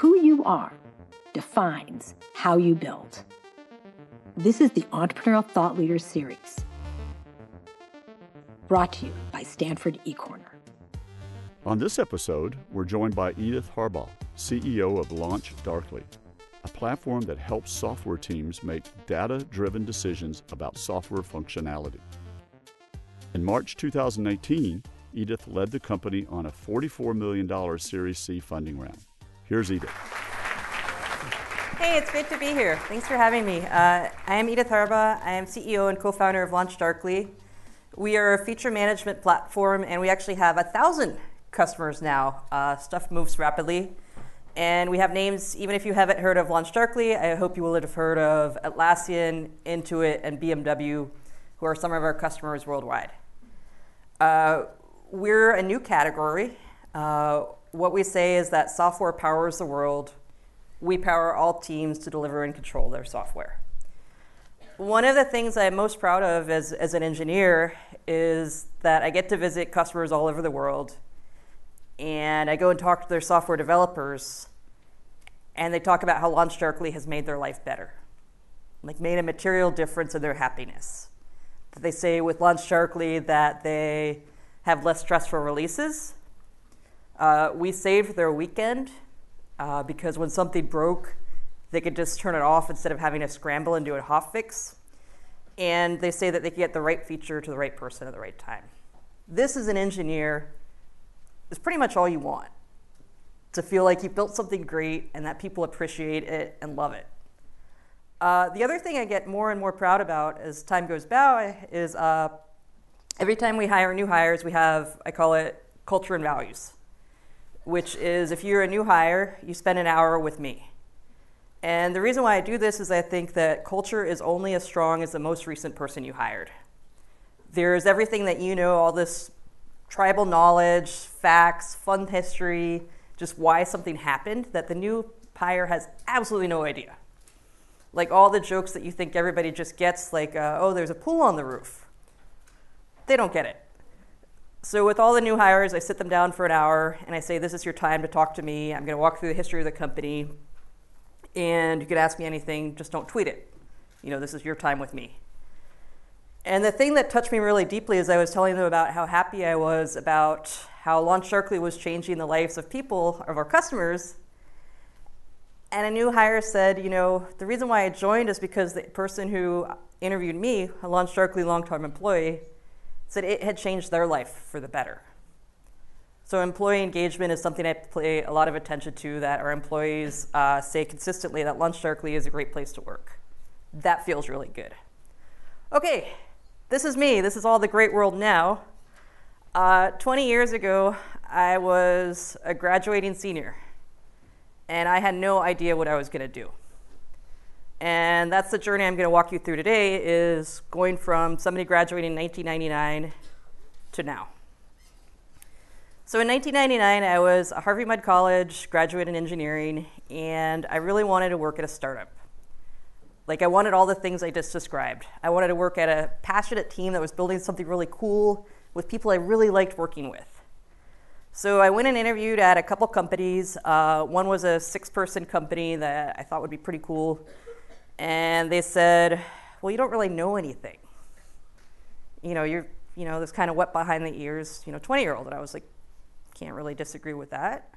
Who you are defines how you build. This is the Entrepreneurial Thought Leaders Series, brought to you by Stanford eCorner. On this episode, we're joined by Edith Harbaugh, CEO of LaunchDarkly, a platform that helps software teams make data driven decisions about software functionality. In March 2018, Edith led the company on a $44 million Series C funding round. Here's Edith. Hey, it's great to be here. Thanks for having me. Uh, I am Edith Harbaugh. I am CEO and co founder of LaunchDarkly. We are a feature management platform, and we actually have a thousand customers now. Uh, stuff moves rapidly. And we have names, even if you haven't heard of LaunchDarkly, I hope you will have heard of Atlassian, Intuit, and BMW, who are some of our customers worldwide. Uh, we're a new category. Uh, what we say is that software powers the world. We power all teams to deliver and control their software. One of the things I'm most proud of as, as an engineer is that I get to visit customers all over the world and I go and talk to their software developers, and they talk about how LaunchDarkly has made their life better, like made a material difference in their happiness. They say with LaunchDarkly that they have less stressful releases. Uh, we saved their weekend uh, because when something broke, they could just turn it off instead of having to scramble and do a hot fix. And they say that they can get the right feature to the right person at the right time. This is an engineer is pretty much all you want to feel like you built something great and that people appreciate it and love it. Uh, the other thing I get more and more proud about as time goes by is uh, every time we hire new hires, we have, I call it culture and values, which is if you're a new hire, you spend an hour with me. And the reason why I do this is I think that culture is only as strong as the most recent person you hired. There's everything that you know, all this tribal knowledge, facts, fun history, just why something happened that the new hire has absolutely no idea. Like all the jokes that you think everybody just gets, like, uh, oh, there's a pool on the roof. They don't get it. So, with all the new hires, I sit them down for an hour and I say, This is your time to talk to me. I'm going to walk through the history of the company. And you can ask me anything, just don't tweet it. You know, this is your time with me. And the thing that touched me really deeply is I was telling them about how happy I was about how LaunchDarkly was changing the lives of people, of our customers. And a new hire said, you know, the reason why I joined is because the person who interviewed me, a LaunchDarkly long-term employee, said it had changed their life for the better. So employee engagement is something I pay a lot of attention to. That our employees uh, say consistently that LaunchDarkly is a great place to work. That feels really good. Okay, this is me. This is all the great world now. Uh, 20 years ago, I was a graduating senior, and I had no idea what I was going to do. And that's the journey I'm going to walk you through today is going from somebody graduating in 1999 to now. So in 1999, I was a Harvey Mudd College, graduate in engineering, and I really wanted to work at a startup. Like, I wanted all the things I just described. I wanted to work at a passionate team that was building something really cool with people I really liked working with. So I went and interviewed at a couple companies. Uh, one was a six person company that I thought would be pretty cool. And they said, Well, you don't really know anything. You know, you're, you know, this kind of wet behind the ears, you know, 20 year old. And I was like, Can't really disagree with that.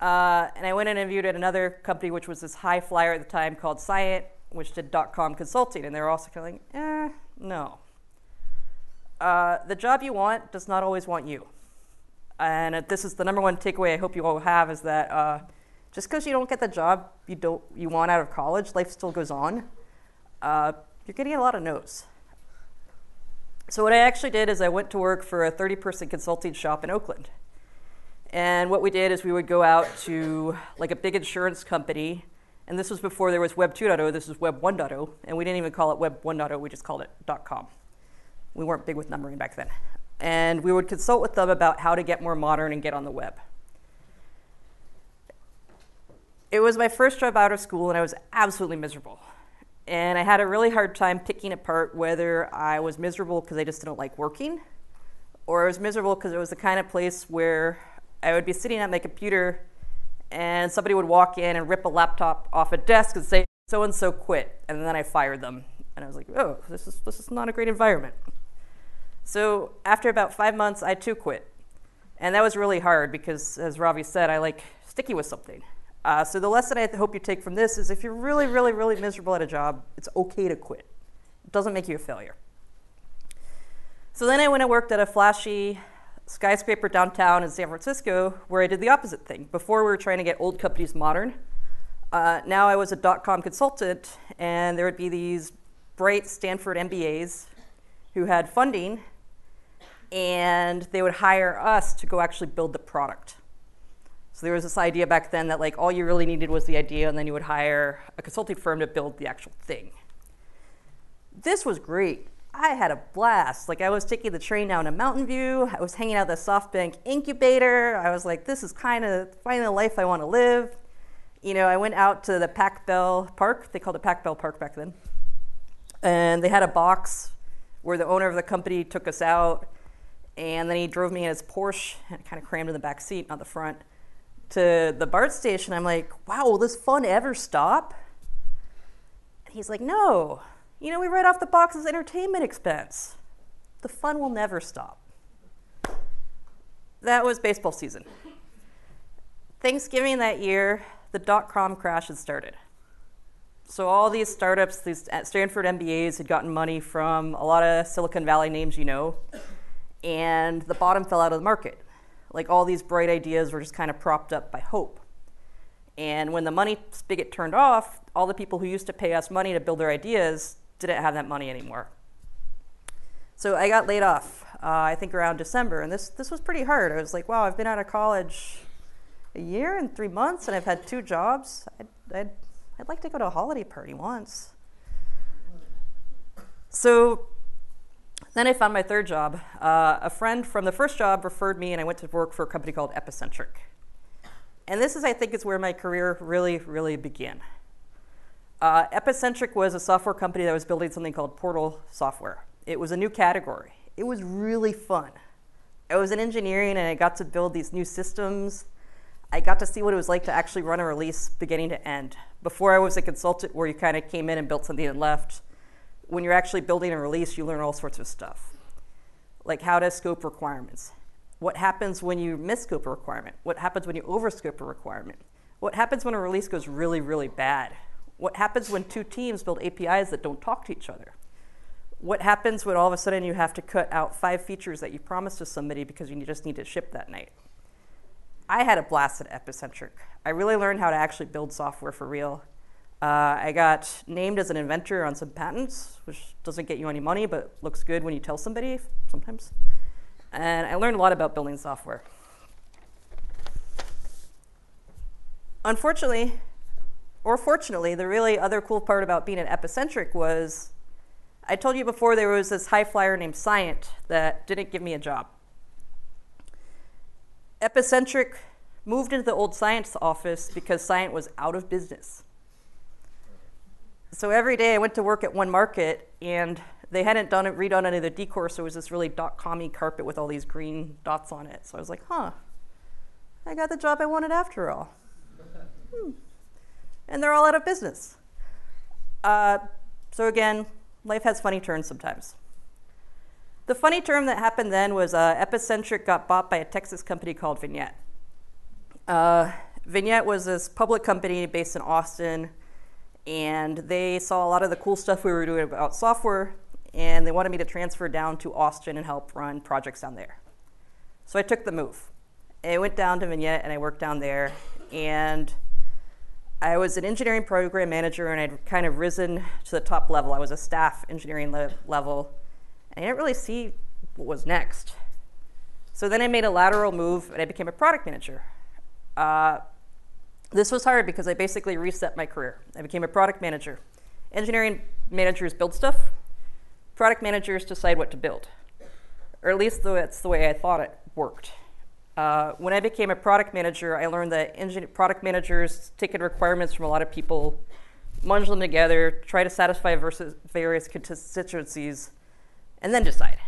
Uh, and I went and interviewed at another company, which was this high flyer at the time called Scient which did dot com consulting, and they were also kind of like, eh, no. Uh, the job you want does not always want you. And uh, this is the number one takeaway I hope you all have is that uh, just because you don't get the job you don't you want out of college, life still goes on. Uh, you're getting a lot of no's. So what I actually did is I went to work for a 30-person consulting shop in Oakland. And what we did is we would go out to like a big insurance company and this was before there was Web 2.0, this was Web 1.0, and we didn't even call it Web 1.0, we just called it .com. We weren't big with numbering back then. And we would consult with them about how to get more modern and get on the web. It was my first job out of school, and I was absolutely miserable. And I had a really hard time picking apart whether I was miserable because I just didn't like working, or I was miserable because it was the kind of place where I would be sitting at my computer and somebody would walk in and rip a laptop off a desk and say, so and so quit. And then I fired them. And I was like, oh, this is, this is not a great environment. So after about five months, I too quit. And that was really hard because, as Ravi said, I like sticky with something. Uh, so the lesson I hope you take from this is if you're really, really, really miserable at a job, it's okay to quit. It doesn't make you a failure. So then I went and worked at a flashy skyscraper downtown in San Francisco where I did the opposite thing. Before we were trying to get old companies modern. Uh, now I was a dot com consultant, and there would be these bright Stanford MBAs who had funding, and they would hire us to go actually build the product. So there was this idea back then that like all you really needed was the idea, and then you would hire a consulting firm to build the actual thing. This was great. I had a blast. Like I was taking the train down to Mountain View. I was hanging out at the SoftBank incubator. I was like, this is kind of finding the life I want to live. You know, I went out to the Pac Bell Park. They called it Pac Bell Park back then. And they had a box where the owner of the company took us out. And then he drove me in his Porsche and kind of crammed in the back seat, not the front, to the BART station. I'm like, wow, will this fun ever stop? And he's like, no, you know, we write off the box as entertainment expense. The fun will never stop. That was baseball season. Thanksgiving that year, the dot com crash had started. So, all these startups, these uh, Stanford MBAs, had gotten money from a lot of Silicon Valley names you know, and the bottom fell out of the market. Like all these bright ideas were just kind of propped up by hope. And when the money spigot turned off, all the people who used to pay us money to build their ideas didn't have that money anymore. So I got laid off, uh, I think around December, and this, this was pretty hard. I was like, wow, I've been out of college a year and three months, and I've had two jobs. I'd, I'd, I'd like to go to a holiday party once. So then I found my third job. Uh, a friend from the first job referred me, and I went to work for a company called Epicentric. And this is, I think, is where my career really, really began. Uh, Epicentric was a software company that was building something called portal software. It was a new category. It was really fun. I was in engineering and I got to build these new systems. I got to see what it was like to actually run a release beginning to end. Before I was a consultant where you kind of came in and built something and left. When you're actually building a release, you learn all sorts of stuff. Like how to scope requirements. What happens when you miss scope a requirement? What happens when you overscope a requirement? What happens when a release goes really, really bad? What happens when two teams build APIs that don't talk to each other? What happens when all of a sudden you have to cut out five features that you promised to somebody because you just need to ship that night? I had a blast at Epicentric. I really learned how to actually build software for real. Uh, I got named as an inventor on some patents, which doesn't get you any money, but looks good when you tell somebody sometimes. And I learned a lot about building software. Unfortunately, or fortunately, the really other cool part about being an Epicentric was I told you before there was this high flyer named Scient that didn't give me a job. Epicentric moved into the old Scient's office because Scient was out of business. So every day I went to work at one market and they hadn't done it, redone any of the decor, so it was this really dot commy carpet with all these green dots on it. So I was like, huh, I got the job I wanted after all. Hmm and they're all out of business. Uh, so again, life has funny turns sometimes. The funny turn that happened then was uh, Epicentric got bought by a Texas company called Vignette. Uh, Vignette was this public company based in Austin, and they saw a lot of the cool stuff we were doing about software, and they wanted me to transfer down to Austin and help run projects down there. So I took the move. I went down to Vignette and I worked down there, and I was an engineering program manager and I'd kind of risen to the top level. I was a staff engineering le- level. And I didn't really see what was next. So then I made a lateral move and I became a product manager. Uh, this was hard because I basically reset my career. I became a product manager. Engineering managers build stuff, product managers decide what to build. Or at least that's the way I thought it worked. Uh, when I became a product manager, I learned that engine, product managers take in requirements from a lot of people, munge them together, try to satisfy various constituencies, and then decide.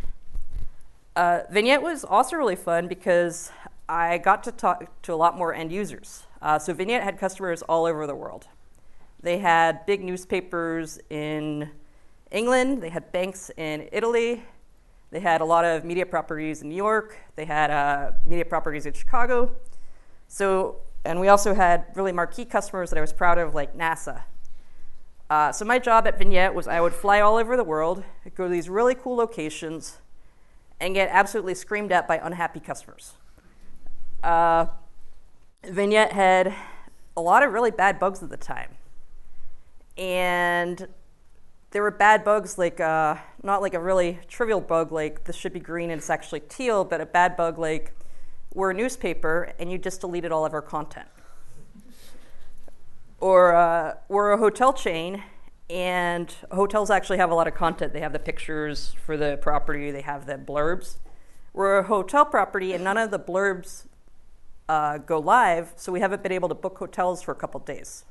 Uh, Vignette was also really fun because I got to talk to a lot more end users. Uh, so Vignette had customers all over the world. They had big newspapers in England, they had banks in Italy, they had a lot of media properties in New York, they had uh, media properties in Chicago. So, and we also had really marquee customers that I was proud of, like NASA. Uh, so my job at Vignette was I would fly all over the world, go to these really cool locations, and get absolutely screamed at by unhappy customers. Uh, Vignette had a lot of really bad bugs at the time. And there were bad bugs like, uh, not like a really trivial bug like this should be green and it's actually teal, but a bad bug like we're a newspaper and you just deleted all of our content. Or uh, we're a hotel chain and hotels actually have a lot of content. They have the pictures for the property, they have the blurbs. We're a hotel property and none of the blurbs uh, go live, so we haven't been able to book hotels for a couple days.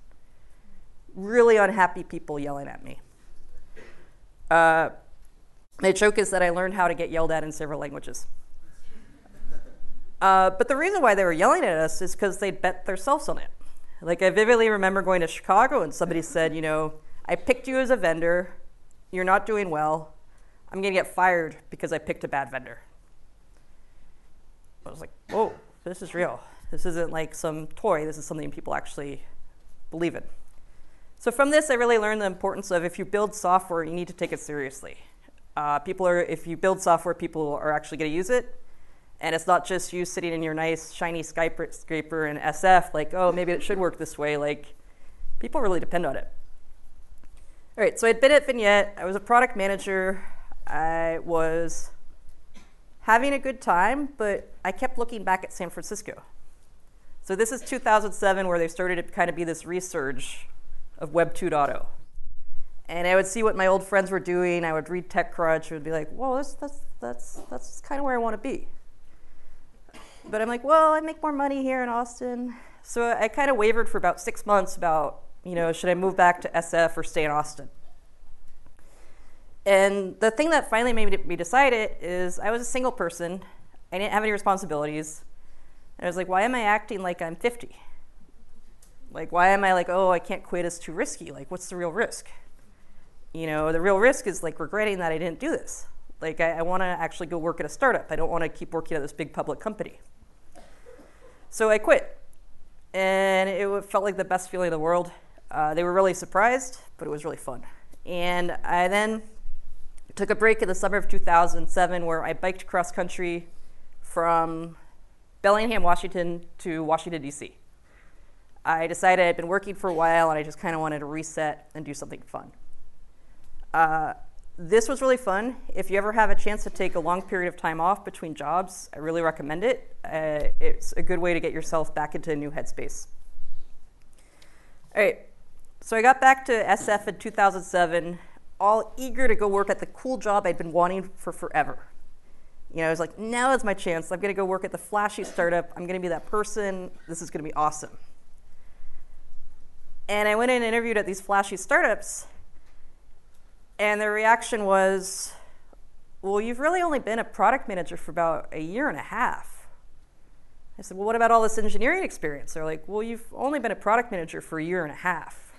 Really unhappy people yelling at me. Uh, my joke is that I learned how to get yelled at in several languages. Uh, but the reason why they were yelling at us is because they'd bet themselves on it. Like, I vividly remember going to Chicago and somebody said, you know, I picked you as a vendor, you're not doing well, I'm going to get fired because I picked a bad vendor. I was like, whoa, this is real. This isn't like some toy, this is something people actually believe in. So, from this, I really learned the importance of if you build software, you need to take it seriously. Uh, people are, if you build software, people are actually going to use it. And it's not just you sitting in your nice, shiny skyscraper in SF, like, oh, maybe it should work this way. Like, people really depend on it. All right, so I'd been at Vignette. I was a product manager. I was having a good time, but I kept looking back at San Francisco. So this is 2007, where they started to kind of be this resurge of Web 2.0. And I would see what my old friends were doing. I would read TechCrunch. and would be like, "Whoa, that's that's that's that's kind of where I want to be." But I'm like, "Well, I make more money here in Austin." So I kind of wavered for about six months about, you know, should I move back to SF or stay in Austin? And the thing that finally made me decide it is I was a single person. I didn't have any responsibilities. And I was like, why am I acting like I'm 50? Like, why am I like, oh, I can't quit, it's too risky? Like, what's the real risk? You know, the real risk is like regretting that I didn't do this. Like, I, I want to actually go work at a startup. I don't want to keep working at this big public company. So I quit. And it felt like the best feeling in the world. Uh, they were really surprised, but it was really fun. And I then took a break in the summer of 2007 where I biked cross country from Bellingham, Washington to Washington, D.C. I decided I'd been working for a while and I just kind of wanted to reset and do something fun. Uh, this was really fun. If you ever have a chance to take a long period of time off between jobs, I really recommend it. Uh, it's a good way to get yourself back into a new headspace. All right, so I got back to SF in 2007 all eager to go work at the cool job I'd been wanting for forever. You know, I was like, now is my chance. I'm going to go work at the flashy startup. I'm going to be that person. This is going to be awesome. And I went in and interviewed at these flashy startups, and their reaction was, well, you've really only been a product manager for about a year and a half. I said, well, what about all this engineering experience? They're like, well, you've only been a product manager for a year and a half.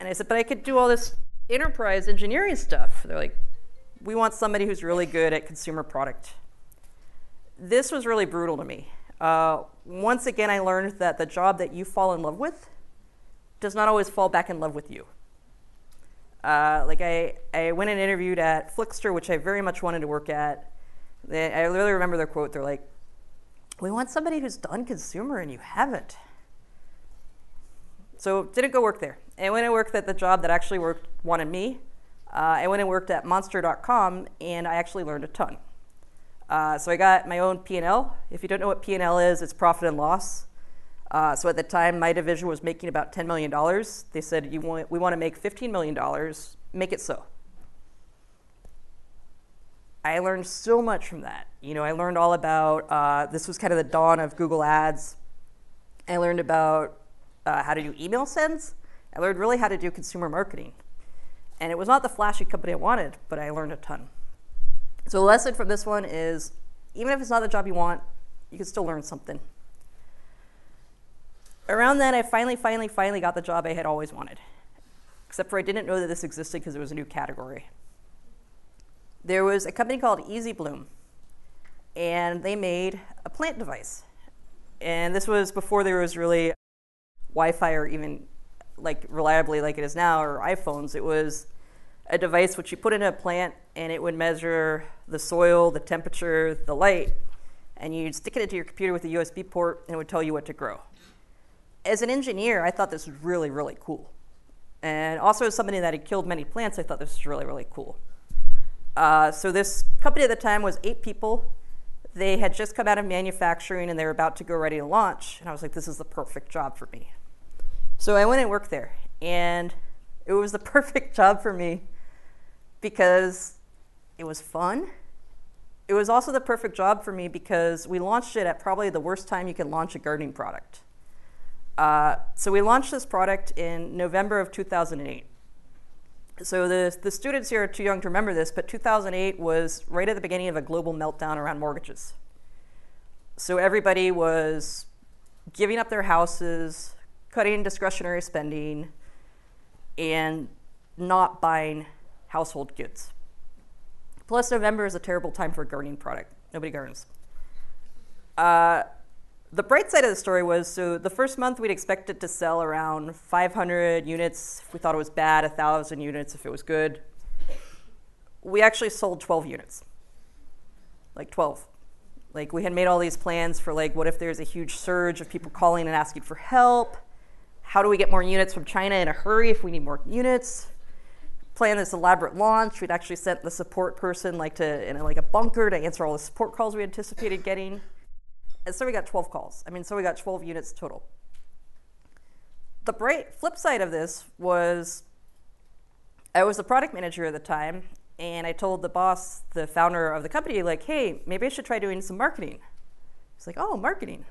And I said, but I could do all this enterprise engineering stuff. They're like, we want somebody who's really good at consumer product. This was really brutal to me. Uh, once again, I learned that the job that you fall in love with does not always fall back in love with you. Uh, like I, I went and interviewed at Flixster, which I very much wanted to work at. I really remember their quote. They're like, "We want somebody who's done consumer, and you haven't." So didn't go work there. I went and worked at the job that actually worked, wanted me. Uh, I went and worked at Monster.com, and I actually learned a ton. Uh, so I got my own P&L. If you don't know what P&L is, it's profit and loss. Uh, so at the time, my division was making about $10 million. They said, you want, we want to make $15 million. Make it so. I learned so much from that. You know, I learned all about, uh, this was kind of the dawn of Google Ads. I learned about uh, how to do email sends. I learned really how to do consumer marketing. And it was not the flashy company I wanted, but I learned a ton. So the lesson from this one is even if it's not the job you want, you can still learn something. Around then, I finally, finally, finally got the job I had always wanted. Except for I didn't know that this existed because it was a new category. There was a company called EasyBloom, and they made a plant device. And this was before there was really Wi-Fi or even like reliably like it is now or iPhones. It was a device which you put in a plant and it would measure the soil, the temperature, the light, and you'd stick it into your computer with a USB port and it would tell you what to grow. As an engineer, I thought this was really, really cool. And also as somebody that had killed many plants, I thought this was really, really cool. Uh, so this company at the time was eight people. They had just come out of manufacturing and they were about to go ready to launch. And I was like, this is the perfect job for me. So I went and worked there. And it was the perfect job for me because it was fun. It was also the perfect job for me because we launched it at probably the worst time you can launch a gardening product. Uh, so we launched this product in November of 2008. So the, the students here are too young to remember this, but 2008 was right at the beginning of a global meltdown around mortgages. So everybody was giving up their houses, cutting discretionary spending, and not buying household goods. Plus, November is a terrible time for a gardening product. Nobody gardens. Uh, the bright side of the story was so the first month we'd expect it to sell around 500 units if we thought it was bad, 1,000 units if it was good. We actually sold 12 units. Like 12. Like we had made all these plans for like what if there's a huge surge of people calling and asking for help? How do we get more units from China in a hurry if we need more units? plan this elaborate launch. We'd actually sent the support person like to in a, like a bunker to answer all the support calls we anticipated getting. So we got 12 calls. I mean, so we got 12 units total. The bright flip side of this was I was the product manager at the time, and I told the boss, the founder of the company, like, hey, maybe I should try doing some marketing. He's like, oh, marketing.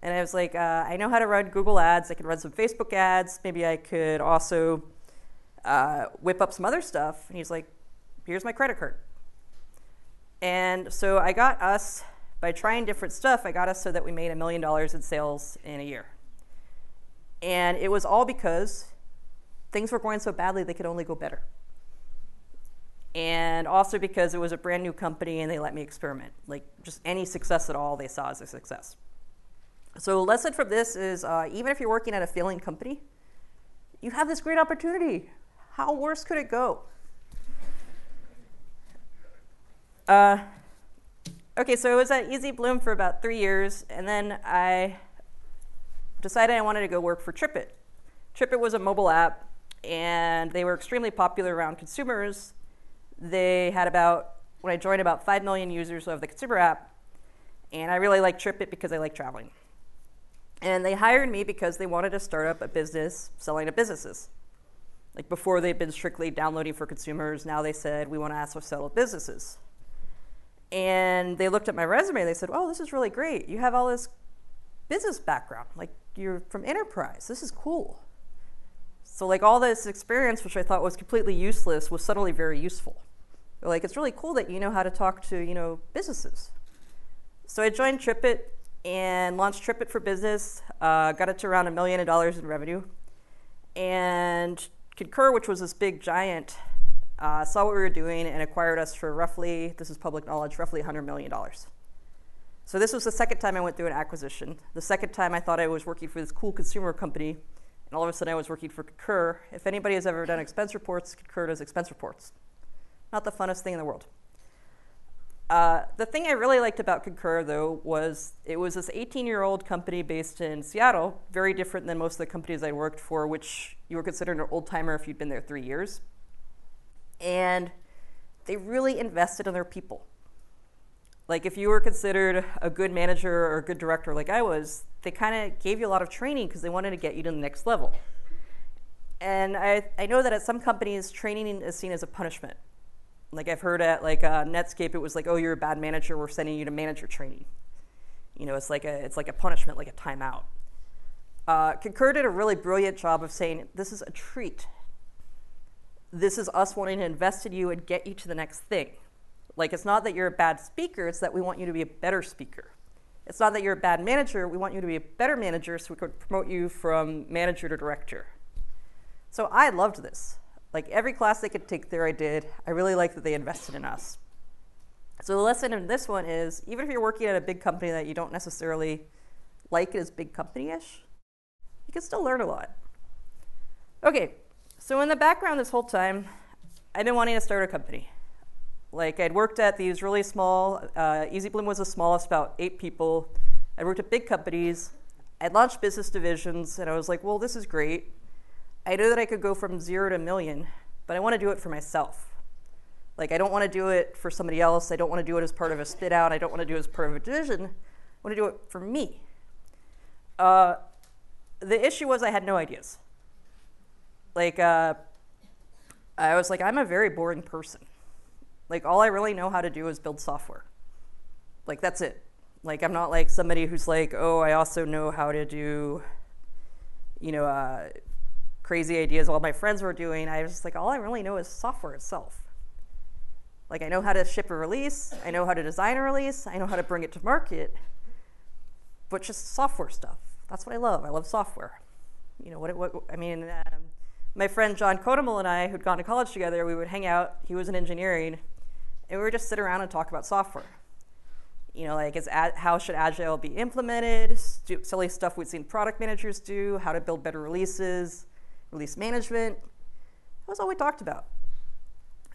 And I was like, uh, I know how to run Google ads. I can run some Facebook ads. Maybe I could also uh, whip up some other stuff. And he's like, here's my credit card. And so I got us, by trying different stuff, I got us so that we made a million dollars in sales in a year. And it was all because things were going so badly they could only go better. And also because it was a brand new company and they let me experiment. Like just any success at all, they saw as a success. So, lesson from this is uh, even if you're working at a failing company, you have this great opportunity how worse could it go? Uh, okay, so it was at EasyBloom for about three years, and then I decided I wanted to go work for TripIt. TripIt was a mobile app, and they were extremely popular around consumers. They had about, when I joined, about 5 million users of the consumer app, and I really liked TripIt because I like traveling. And they hired me because they wanted to start up a business selling to businesses. Like before, they'd been strictly downloading for consumers. Now they said, we want to ask for settled businesses. And they looked at my resume and they said, oh, this is really great. You have all this business background. Like you're from enterprise. This is cool. So, like all this experience, which I thought was completely useless, was suddenly very useful. Like, it's really cool that you know how to talk to, you know, businesses. So I joined TripIt and launched TripIt for Business. Uh, got it to around a million dollars in revenue, and Concur, which was this big giant, uh, saw what we were doing and acquired us for roughly, this is public knowledge, roughly $100 million. So this was the second time I went through an acquisition. The second time I thought I was working for this cool consumer company, and all of a sudden I was working for Concur. If anybody has ever done expense reports, Concur does expense reports. Not the funnest thing in the world. Uh, the thing I really liked about Concur, though, was it was this 18 year old company based in Seattle, very different than most of the companies I worked for, which you were considered an old timer if you'd been there three years. And they really invested in their people. Like, if you were considered a good manager or a good director like I was, they kind of gave you a lot of training because they wanted to get you to the next level. And I, I know that at some companies, training is seen as a punishment like I've heard at like uh, Netscape, it was like, oh, you're a bad manager. We're sending you to manager training. You know, it's like a it's like a punishment, like a timeout. Uh, Concur did a really brilliant job of saying this is a treat. This is us wanting to invest in you and get you to the next thing. Like it's not that you're a bad speaker; it's that we want you to be a better speaker. It's not that you're a bad manager, we want you to be a better manager so we could promote you from manager to director. So I loved this. Like every class they could take there, I did. I really liked that they invested in us. So the lesson in this one is even if you're working at a big company that you don't necessarily like it as big company ish, you can still learn a lot. Okay, so in the background this whole time, I've been wanting to start a company. Like I'd worked at these really small, uh, EasyBloom was the smallest, about eight people. I worked at big companies. I'd launched business divisions, and I was like, well, this is great. I know that I could go from zero to a million, but I want to do it for myself. Like, I don't want to do it for somebody else. I don't want to do it as part of a spit out. I don't want to do it as part of a division. I want to do it for me. Uh, the issue was I had no ideas. Like, uh, I was like, I'm a very boring person. Like, all I really know how to do is build software. Like, that's it. Like, I'm not like somebody who's like, oh, I also know how to do, you know, uh, crazy ideas while my friends were doing. I was just like, all I really know is software itself. Like, I know how to ship a release, I know how to design a release, I know how to bring it to market, but just software stuff. That's what I love. I love software. You know, what, what I mean, um, my friend John Kodumal and I, who'd gone to college together, we would hang out. He was in engineering, and we would just sit around and talk about software. You know, like is how should Agile be implemented? silly stuff we'd seen product managers do. How to build better releases, release management. That was all we talked about.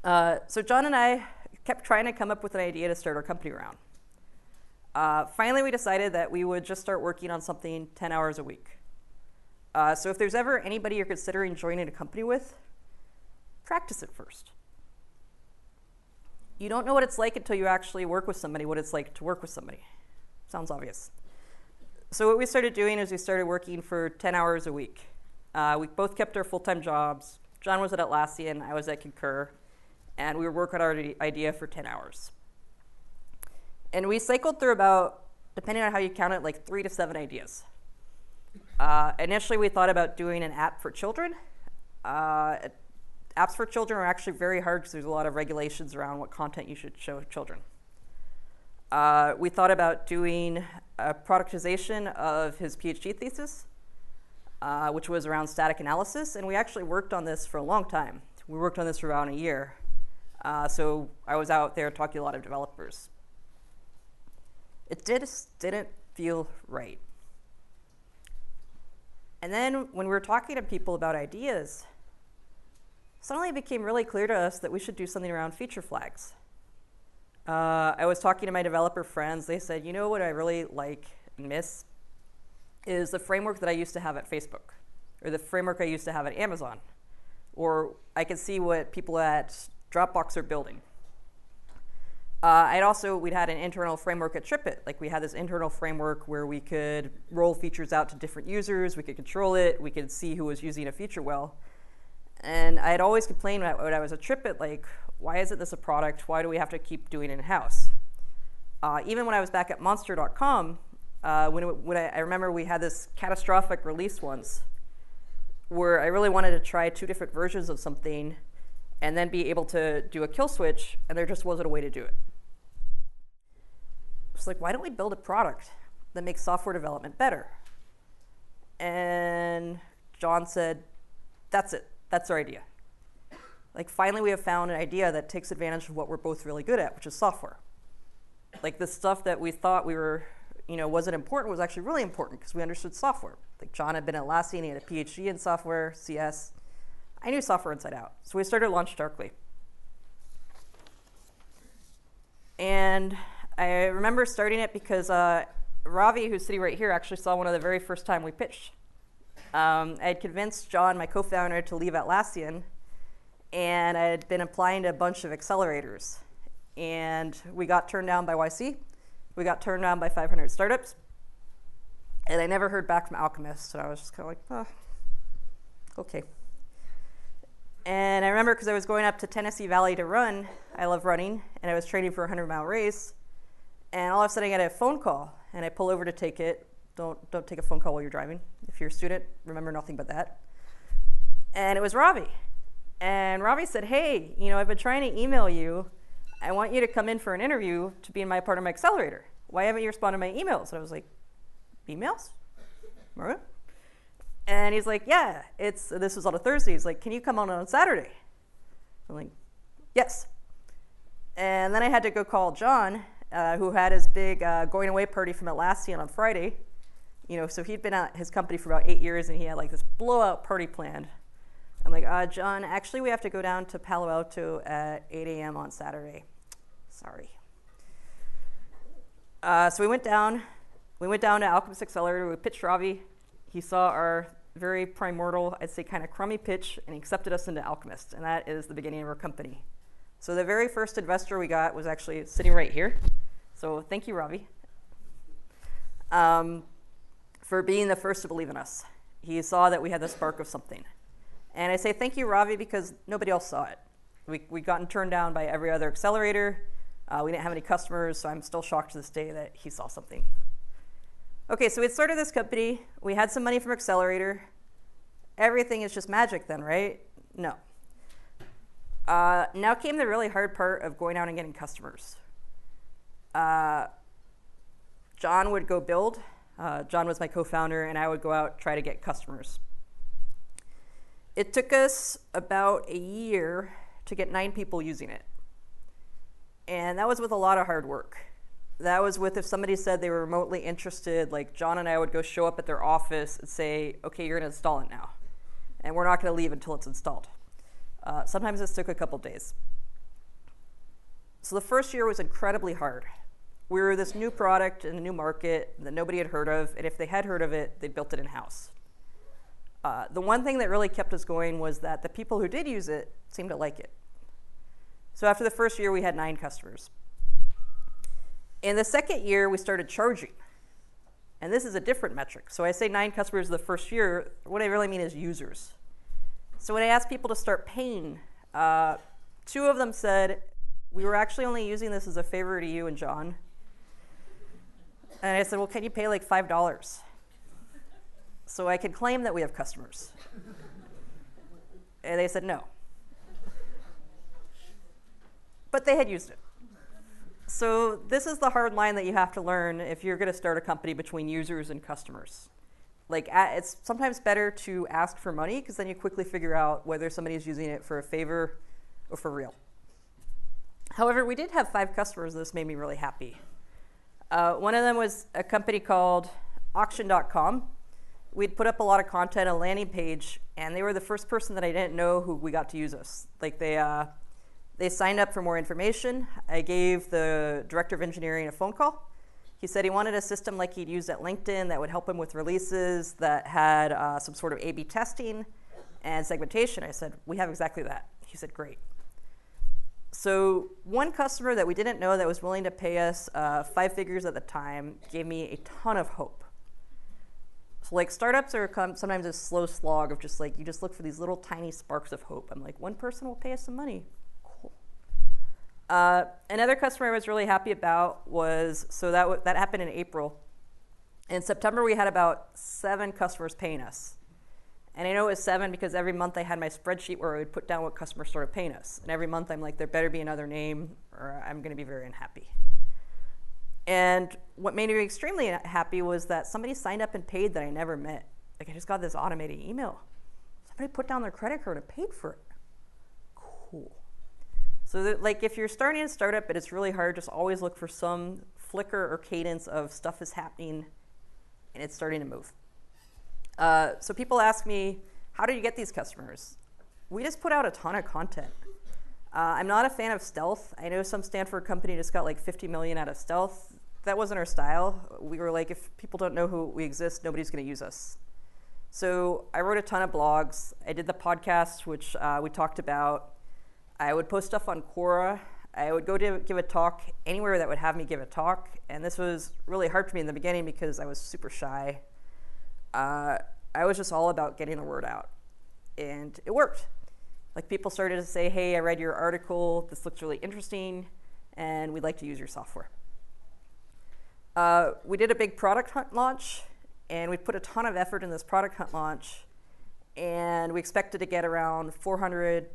Uh, so John and I kept trying to come up with an idea to start our company around. Uh, finally, we decided that we would just start working on something 10 hours a week. Uh, so if there's ever anybody you're considering joining a company with, practice it first. You don't know what it's like until you actually work with somebody, what it's like to work with somebody. Sounds obvious. So what we started doing is we started working for 10 hours a week. Uh, we both kept our full-time jobs. John was at Atlassian, I was at Concur, and we were working on our idea for 10 hours. And we cycled through about, depending on how you count it, like three to seven ideas. Uh, initially, we thought about doing an app for children. Uh, apps for children are actually very hard because there's a lot of regulations around what content you should show children. Uh, we thought about doing a productization of his PhD thesis, uh, which was around static analysis, and we actually worked on this for a long time. We worked on this for around a year. Uh, so I was out there talking to a lot of developers. It did, didn't feel right. And then when we were talking to people about ideas, suddenly it became really clear to us that we should do something around feature flags. Uh, I was talking to my developer friends. They said, you know what I really like and miss is the framework that I used to have at Facebook, or the framework I used to have at Amazon. Or I can see what people at Dropbox are building. Uh, I'd also, we'd had an internal framework at TripIt. Like we had this internal framework where we could roll features out to different users, we could control it, we could see who was using a feature well. And I had always complained when I was at TripIt, like, why isn't this a product? Why do we have to keep doing in-house? Uh, even when I was back at monster.com, uh, when, when I, I remember we had this catastrophic release once where I really wanted to try two different versions of something and then be able to do a kill switch, and there just wasn't a way to do it. Like, why don't we build a product that makes software development better? And John said, that's it. That's our idea. Like, finally, we have found an idea that takes advantage of what we're both really good at, which is software. Like, the stuff that we thought we were, you know, wasn't important was actually really important because we understood software. Like, John had been at Atlassian, he had a PhD in software, CS. I knew software inside out. So we started LaunchDarkly. And I remember starting it because uh, Ravi, who's sitting right here, actually saw one of the very first time we pitched. Um, I had convinced John, my co-founder, to leave Atlassian, and I had been applying to a bunch of accelerators. And we got turned down by YC. We got turned down by 500 startups. And I never heard back from Alchemist, and I was just kind of like, oh, okay. And I remember because I was going up to Tennessee Valley to run, I love running, and I was training for a 100 mile race. And all of a sudden, I get a phone call, and I pull over to take it. Don't don't take a phone call while you're driving. If you're a student, remember nothing but that. And it was Ravi, and Ravi said, "Hey, you know, I've been trying to email you. I want you to come in for an interview to be in my part of my accelerator." why haven't you responded to my emails? And I was like, emails? And he's like, yeah, it's, this was on a Thursday. He's like, can you come on on Saturday? I'm like, yes. And then I had to go call John, uh, who had his big uh, going away party from Atlassian on Friday. You know, so he'd been at his company for about eight years, and he had like this blowout party planned. I'm like, uh, John, actually, we have to go down to Palo Alto at 8 a.m. on Saturday. Sorry. Uh, so we went down. We went down to Alchemist Accelerator. We pitched Ravi. He saw our very primordial, I'd say, kind of crummy pitch, and he accepted us into Alchemist. And that is the beginning of our company. So the very first investor we got was actually sitting right here. So thank you, Ravi, um, for being the first to believe in us. He saw that we had the spark of something. And I say thank you, Ravi, because nobody else saw it. We, we gotten turned down by every other accelerator. Uh, we didn't have any customers, so I'm still shocked to this day that he saw something. Okay, so we started this company. We had some money from Accelerator. Everything is just magic then, right? No. Uh, now came the really hard part of going out and getting customers. Uh, John would go build. Uh, John was my co founder, and I would go out try to get customers. It took us about a year to get nine people using it. And that was with a lot of hard work. That was with if somebody said they were remotely interested, like John and I would go show up at their office and say, okay, you're going to install it now. And we're not going to leave until it's installed. Uh, sometimes this took a couple days. So the first year was incredibly hard. We were this new product in a new market that nobody had heard of, and if they had heard of it, they built it in house. Uh, the one thing that really kept us going was that the people who did use it seemed to like it. So after the first year, we had nine customers. In the second year, we started charging. And this is a different metric. So I say nine customers the first year. What I really mean is users. So when I asked people to start paying, uh, two of them said, We were actually only using this as a favor to you and John. And I said, Well, can you pay like $5? So I could claim that we have customers. and they said, No but they had used it. So this is the hard line that you have to learn if you're going to start a company between users and customers. Like it's sometimes better to ask for money because then you quickly figure out whether somebody is using it for a favor or for real. However, we did have five customers. This made me really happy. Uh, one of them was a company called Auction.com. We'd put up a lot of content, a landing page, and they were the first person that I didn't know who we got to use us. Like they, uh, they signed up for more information. I gave the director of engineering a phone call. He said he wanted a system like he'd used at LinkedIn that would help him with releases, that had uh, some sort of A B testing and segmentation. I said, We have exactly that. He said, Great. So, one customer that we didn't know that was willing to pay us uh, five figures at the time gave me a ton of hope. So, like, startups are sometimes a slow slog of just like, you just look for these little tiny sparks of hope. I'm like, one person will pay us some money. Uh, another customer I was really happy about was so that w- that happened in April. In September, we had about seven customers paying us. And I know it was seven because every month I had my spreadsheet where I would put down what customers started paying us. And every month I'm like, there better be another name or I'm going to be very unhappy. And what made me extremely happy was that somebody signed up and paid that I never met. Like I just got this automated email. Somebody put down their credit card and paid for it. Cool. So, that, like, if you're starting a startup but it's really hard, just always look for some flicker or cadence of stuff is happening and it's starting to move. Uh, so, people ask me, how do you get these customers? We just put out a ton of content. Uh, I'm not a fan of stealth. I know some Stanford company just got like 50 million out of stealth. That wasn't our style. We were like, if people don't know who we exist, nobody's going to use us. So I wrote a ton of blogs. I did the podcast, which uh, we talked about. I would post stuff on Quora. I would go to give a talk anywhere that would have me give a talk. And this was really hard for me in the beginning because I was super shy. Uh, I was just all about getting the word out. And it worked. Like people started to say, hey, I read your article. This looks really interesting. And we'd like to use your software. Uh, we did a big product hunt launch. And we put a ton of effort in this product hunt launch. And we expected to get around 400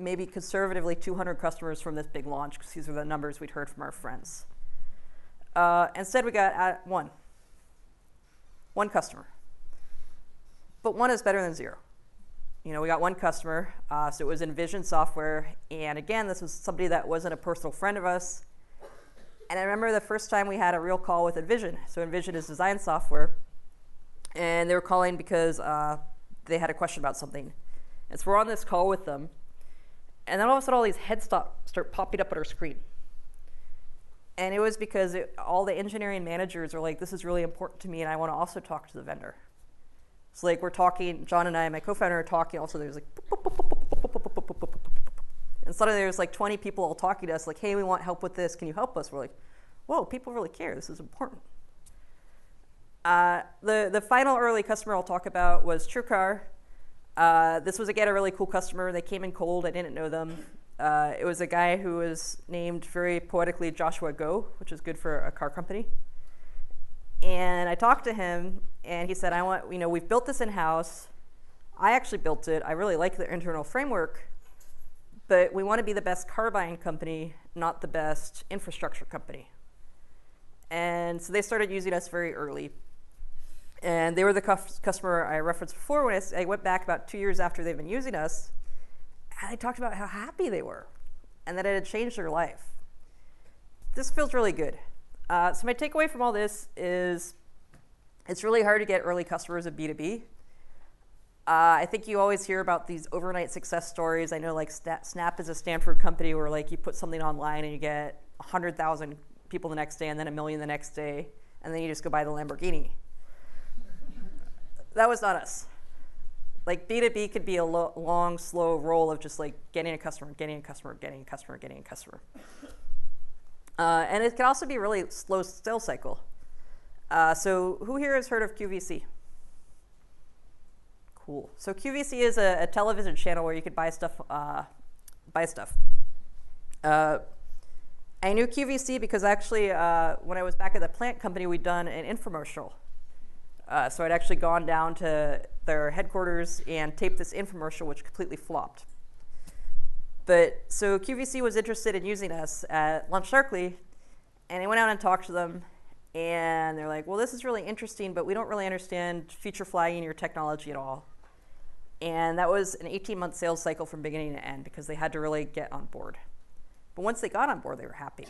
maybe conservatively 200 customers from this big launch because these are the numbers we'd heard from our friends. Uh, instead, we got at one. One customer. But one is better than zero. You know, we got one customer, uh, so it was InVision Software, and again, this was somebody that wasn't a personal friend of us. And I remember the first time we had a real call with InVision. So InVision is design software, and they were calling because uh, they had a question about something. And so we're on this call with them, and then all of a sudden, all these heads stop, start popping up at our screen. And it was because it, all the engineering managers are like, this is really important to me, and I want to also talk to the vendor. So like we're talking, John and I, my co-founder, are talking. Also, there's like, and suddenly there's like 20 people all talking to us, like, hey, we want help with this. Can you help us? We're like, whoa, people really care. This is important. Uh, the the final early customer I'll talk about was TrueCar. Uh, this was again a really cool customer. They came in cold. I didn't know them. Uh, it was a guy who was named very poetically Joshua Go, which is good for a car company. And I talked to him, and he said, I want, you know, we've built this in house. I actually built it. I really like the internal framework, but we want to be the best car buying company, not the best infrastructure company. And so they started using us very early. And they were the customer I referenced before when I, I went back about two years after they've been using us. And they talked about how happy they were and that it had changed their life. This feels really good. Uh, so my takeaway from all this is it's really hard to get early customers of B2B. Uh, I think you always hear about these overnight success stories. I know like Snap is a Stanford company where like you put something online and you get 100,000 people the next day and then a million the next day and then you just go buy the Lamborghini. That was not us. Like B2B could be a lo- long, slow roll of just like getting a customer, getting a customer, getting a customer, getting a customer. Uh, and it can also be really slow sales cycle. Uh, so who here has heard of QVC? Cool. So QVC is a, a television channel where you could buy stuff. Uh, buy stuff. Uh, I knew QVC because actually, uh, when I was back at the plant company, we'd done an infomercial. Uh, so I'd actually gone down to their headquarters and taped this infomercial, which completely flopped. But so QVC was interested in using us at LaunchDarkly, and I went out and talked to them, and they're like, "Well, this is really interesting, but we don't really understand feature flagging your technology at all." And that was an 18-month sales cycle from beginning to end because they had to really get on board. But once they got on board, they were happy.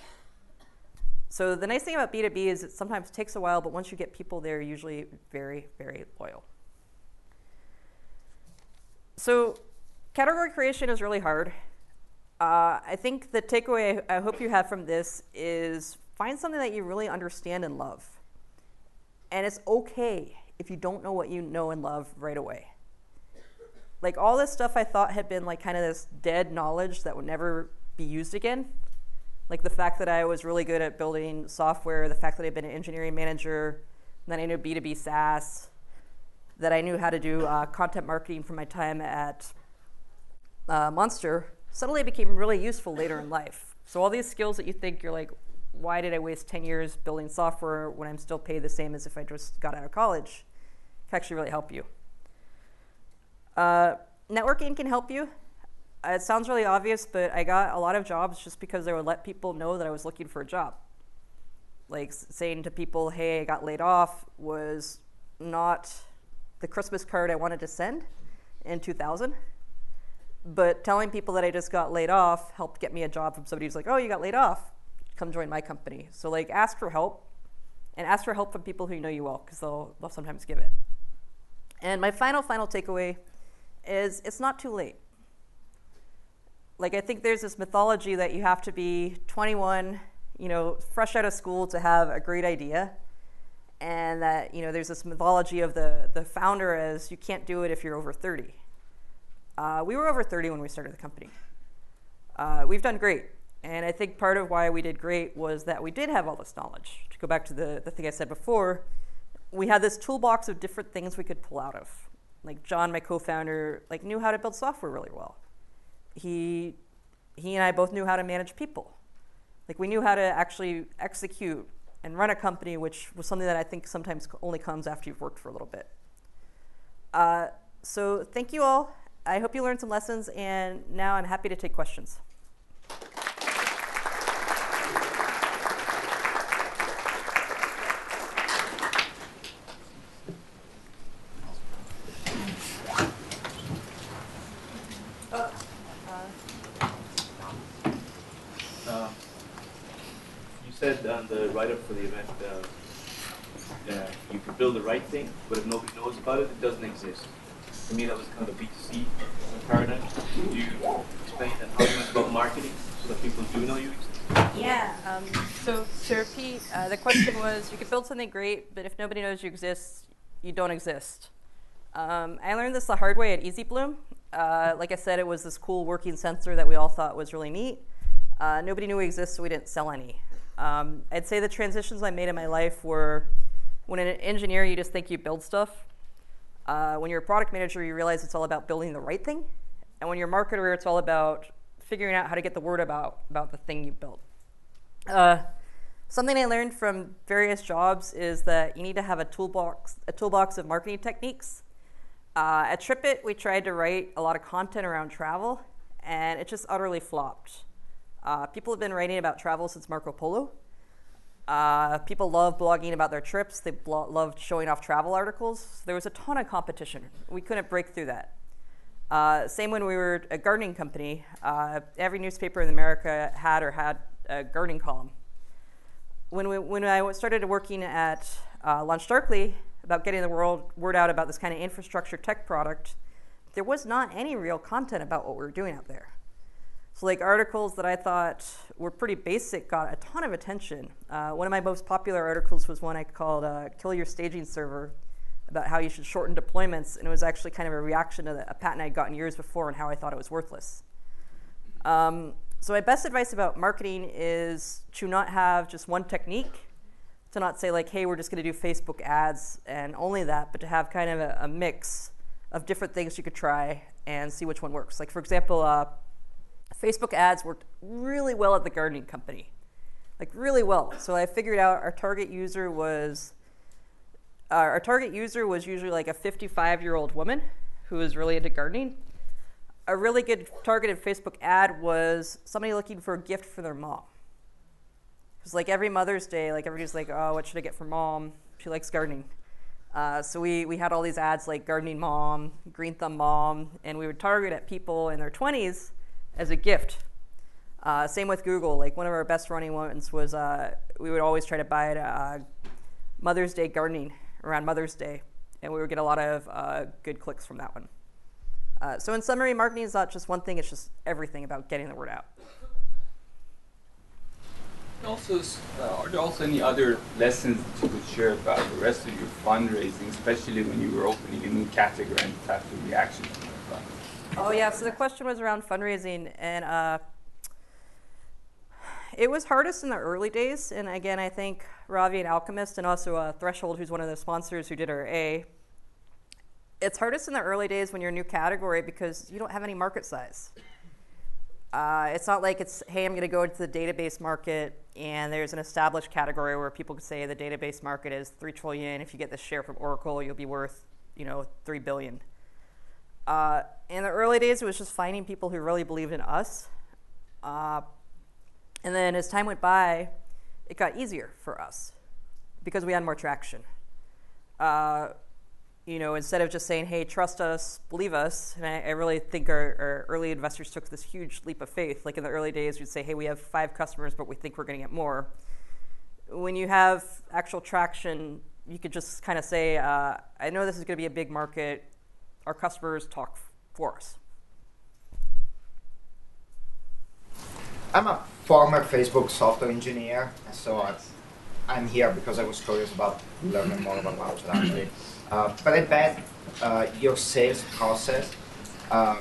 So the nice thing about B2B is it sometimes takes a while, but once you get people, they're usually very, very loyal. So category creation is really hard. Uh, I think the takeaway I hope you have from this is find something that you really understand and love. And it's okay if you don't know what you know and love right away. Like all this stuff I thought had been like kind of this dead knowledge that would never be used again. Like the fact that I was really good at building software, the fact that I've been an engineering manager, that I knew B2B SaaS, that I knew how to do uh, content marketing from my time at uh, Monster suddenly became really useful later in life. So all these skills that you think you're like, why did I waste 10 years building software when I'm still paid the same as if I just got out of college, can actually really help you. Uh, networking can help you. Uh, it sounds really obvious, but I got a lot of jobs just because I would let people know that I was looking for a job. Like saying to people, hey, I got laid off was not the Christmas card I wanted to send in 2000 but telling people that I just got laid off helped get me a job from somebody who's like, oh, you got laid off, come join my company. So like ask for help and ask for help from people who know you well because they'll, they'll sometimes give it. And my final, final takeaway is it's not too late. Like I think there's this mythology that you have to be 21, you know, fresh out of school to have a great idea. And that, you know, there's this mythology of the, the founder as you can't do it if you're over 30 uh, we were over 30 when we started the company. Uh, we've done great. And I think part of why we did great was that we did have all this knowledge. To go back to the, the thing I said before, we had this toolbox of different things we could pull out of. Like John, my co-founder, like knew how to build software really well. He, he and I both knew how to manage people. Like we knew how to actually execute and run a company, which was something that I think sometimes only comes after you've worked for a little bit. Uh, so thank you all. I hope you learned some lessons, and now I'm happy to take questions. said on the write-up for the event, uh, uh, you can build the right thing, but if nobody knows about it, it doesn't exist. For me, that was kind of the B2C paradigm. Do you explain how you went about marketing so that people do know you exist? Yeah. Um, so to repeat, uh, the question was: you could build something great, but if nobody knows you exist, you don't exist. Um, I learned this the hard way at EasyBloom. Uh, like I said, it was this cool working sensor that we all thought was really neat. Uh, nobody knew we existed, so we didn't sell any. Um, I'd say the transitions I made in my life were when an engineer, you just think you build stuff. Uh, when you're a product manager, you realize it's all about building the right thing. And when you're a marketer, it's all about figuring out how to get the word about, about the thing you built. Uh, something I learned from various jobs is that you need to have a toolbox, a toolbox of marketing techniques. Uh, at TripIt, we tried to write a lot of content around travel, and it just utterly flopped. Uh, people have been writing about travel since Marco Polo. Uh, people love blogging about their trips. They blo- loved showing off travel articles. There was a ton of competition. We couldn't break through that. Uh, same when we were a gardening company. Uh, every newspaper in America had or had a gardening column. When, we, when I started working at uh, LaunchDarkly about getting the world, word out about this kind of infrastructure tech product, there was not any real content about what we were doing out there. So, like articles that I thought were pretty basic got a ton of attention. Uh, one of my most popular articles was one I called uh, "Kill Your Staging Server," about how you should shorten deployments, and it was actually kind of a reaction to the, a patent I'd gotten years before and how I thought it was worthless. Um, so, my best advice about marketing is to not have just one technique, to not say, like, hey, we're just going to do Facebook ads and only that, but to have kind of a, a, mix of different things you could try and see which one works. Like, for example, uh, Facebook ads worked really well at the gardening company, like, really well. So, I figured out our target user was. Uh, our target user was usually like a 55 year old woman who was really into gardening a really good targeted Facebook ad was somebody looking for a gift for their mom. Because like every Mother's Day, like everybody's like, oh, what should I get for mom? She likes gardening. Uh, so we, we had all these ads like gardening mom, green thumb mom, and we would target at people in their 20s as a gift. Uh, same with Google. Like one of our best running ones was uh, we would always try to buy it uh, Mother's Day gardening around Mother's Day, and we would get a lot of uh, good clicks from that one. Uh, so, in summary, marketing is not just one thing, it's just everything about getting the word out. Also, uh, are there also any other lessons that you could share about the rest of your fundraising, especially when you were opening a new category and type of reaction Oh, yeah. So the question was around fundraising. And uh, it was hardest in the early days. And again, I think Ravi and Alchemist and also uh, Threshold, who's one of the sponsors who did our A, it's hardest in the early days when you're a new category because you don't have any market size. Uh, it's not like it's, hey, I'm going to go into the database market and there's an established category where people can say the database market is three trillion. If you get this share from Oracle, you'll be worth, you know, three billion. Uh, in the early days, it was just finding people who really believed in us. Uh, and then as time went by, it got easier for us because we had more traction. Uh, you know, instead of just saying, hey, trust us, believe us, and I, I really think our, our, early investors took this huge leap of faith. Like in the early days, we'd say, hey, we have five customers, but we think we're going to get more. When you have actual traction, you could just kind of say, uh, I know this is going to be a big market. Our customers talk for us. I'm a former Facebook software engineer, so I'm here because I was curious about learning more about LaunchDarkly. Uh, but I bet uh, your sales process uh,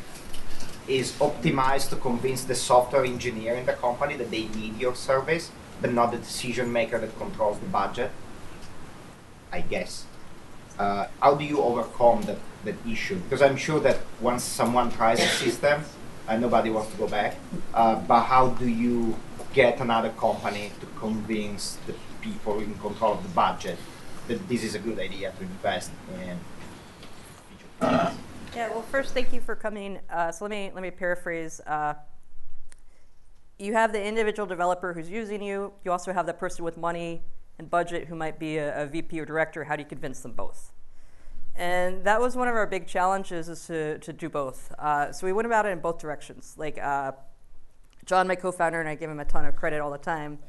is optimized to convince the software engineer in the company that they need your service, but not the decision maker that controls the budget. I guess. Uh, how do you overcome that, that issue? Because I'm sure that once someone tries a system, uh, nobody wants to go back. Uh, but how do you get another company to convince the people in control of the budget that this is a good idea to invest in. Yeah, well, first, thank you for coming. Uh, so let me let me paraphrase. Uh, you have the individual developer who's using you. You also have the person with money and budget who might be a, a VP or director. How do you convince them both? And that was one of our big challenges is to, to do both. Uh, so we went about it in both directions. Like uh, John, my co-founder, and I give him a ton of credit all the time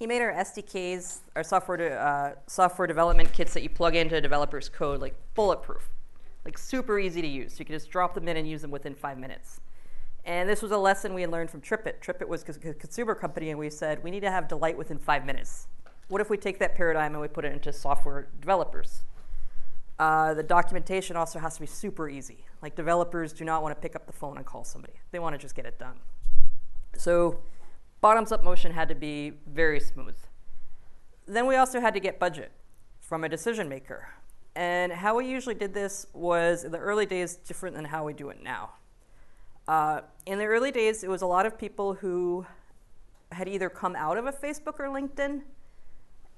he made our SDKs, our software uh, software development kits that you plug into a developer's code, like bulletproof, like super easy to use. You can just drop them in and use them within five minutes. And this was a lesson we had learned from TripIt. TripIt was a consumer company, and we said we need to have delight within five minutes. What if we take that paradigm and we put it into software developers? Uh, the documentation also has to be super easy. Like developers do not want to pick up the phone and call somebody; they want to just get it done. So, bottoms up motion had to be very smooth. Then we also had to get budget from a decision maker. And how we usually did this was in the early days different than how we do it now. Uh, in the early days, it was a lot of people who had either come out of a Facebook or LinkedIn.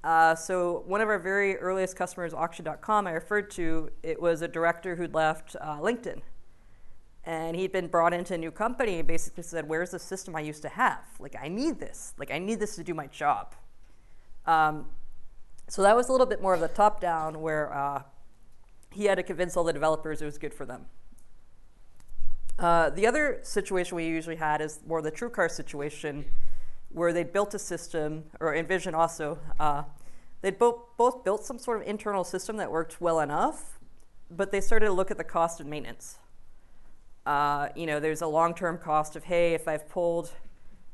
Uh, so one of our very earliest customers, Auction.com, I referred to, it was a director who'd left uh, LinkedIn. And he'd been brought into a new company and basically said, Where's the system I used to have? Like, I need this. Like, I need this to do my job. Um, so that was a little bit more of the top down where uh, he had to convince all the developers it was good for them. Uh, the other situation we usually had is more the TrueCar situation, where they built a system, or InVision also, uh, they both, both built some sort of internal system that worked well enough, but they started to look at the cost of maintenance. Uh, you know, there's a long-term cost of, hey, if I've pulled,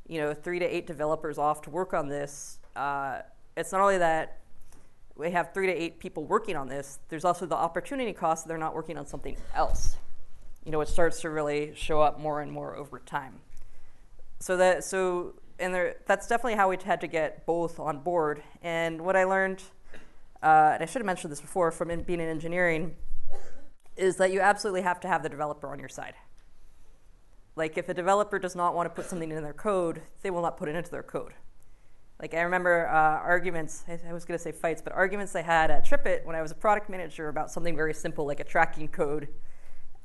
you know, three to eight developers off to work on this, uh, it's not only that we have three to eight people working on this, there's also the opportunity cost that they're not working on something else you know, it starts to really show up more and more over time. So that so and there, that's definitely how we had to get both on board. And what I learned, uh, and I should have mentioned this before from in, being in engineering, is that you absolutely have to have the developer on your side. Like if a developer does not want to put something in their code, they will not put it into their code. Like I remember uh, arguments, I was going to say fights, but arguments I had at TripIt when I was a product manager about something very simple like a tracking code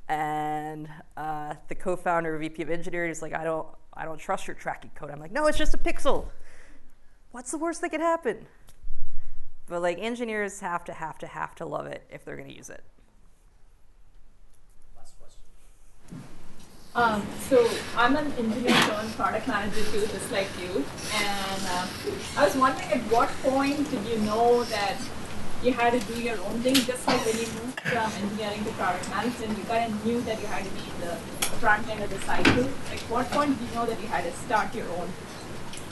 and uh, the co-founder, of VP of engineering, is like, I don't, I don't trust your tracking code. I'm like, no, it's just a pixel. What's the worst that could happen? But like engineers have to have to have to love it if they're going to use it. Last question. Um, so I'm an engineer turned product manager too, just like you. And uh, I was wondering at what point did you know that you had to do your own thing, just like when you moved from engineering to product management, you kind of knew that you had to be in the front end of the cycle. Like, what point did you know that you had to start your own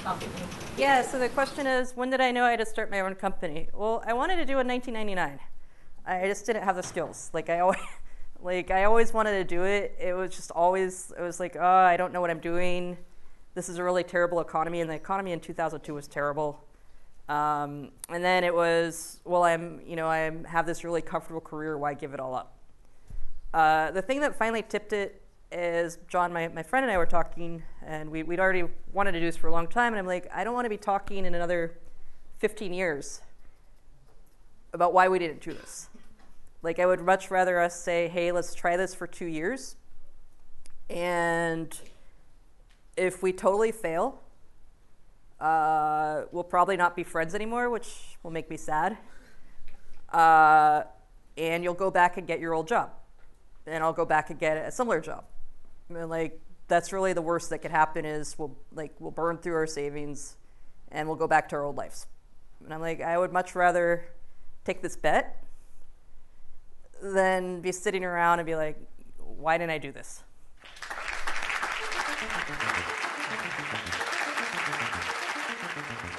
company? Yeah, so the question is, when did I know I had to start my own company? Well, I wanted to do it in 1999. I just didn't have the skills. Like, I always. Like I always wanted to do it. It was just always it was like, oh, I don't know what I'm doing. This is a really terrible economy, and the economy in 2002 was terrible. Um, and then it was, well, I'm, you know, I have this really comfortable career. Why give it all up? Uh, the thing that finally tipped it is John, my, my friend and I were talking, and we, we'd already wanted to do this for a long time. And I'm like, I don't want to be talking in another 15 years about why we didn't do this. Like, I would much rather us say, hey, let's try this for two years. And if we totally fail, uh, we'll probably not be friends anymore, which will make me sad. Uh, and you'll go back and get your old job. And I'll go back and get a similar job. Mean, like, that's really the worst that could happen is we'll, like, we'll burn through our savings and we'll go back to our old lives. And I'm like, I would much rather take this bet than be sitting around and be like, why didn't I do this?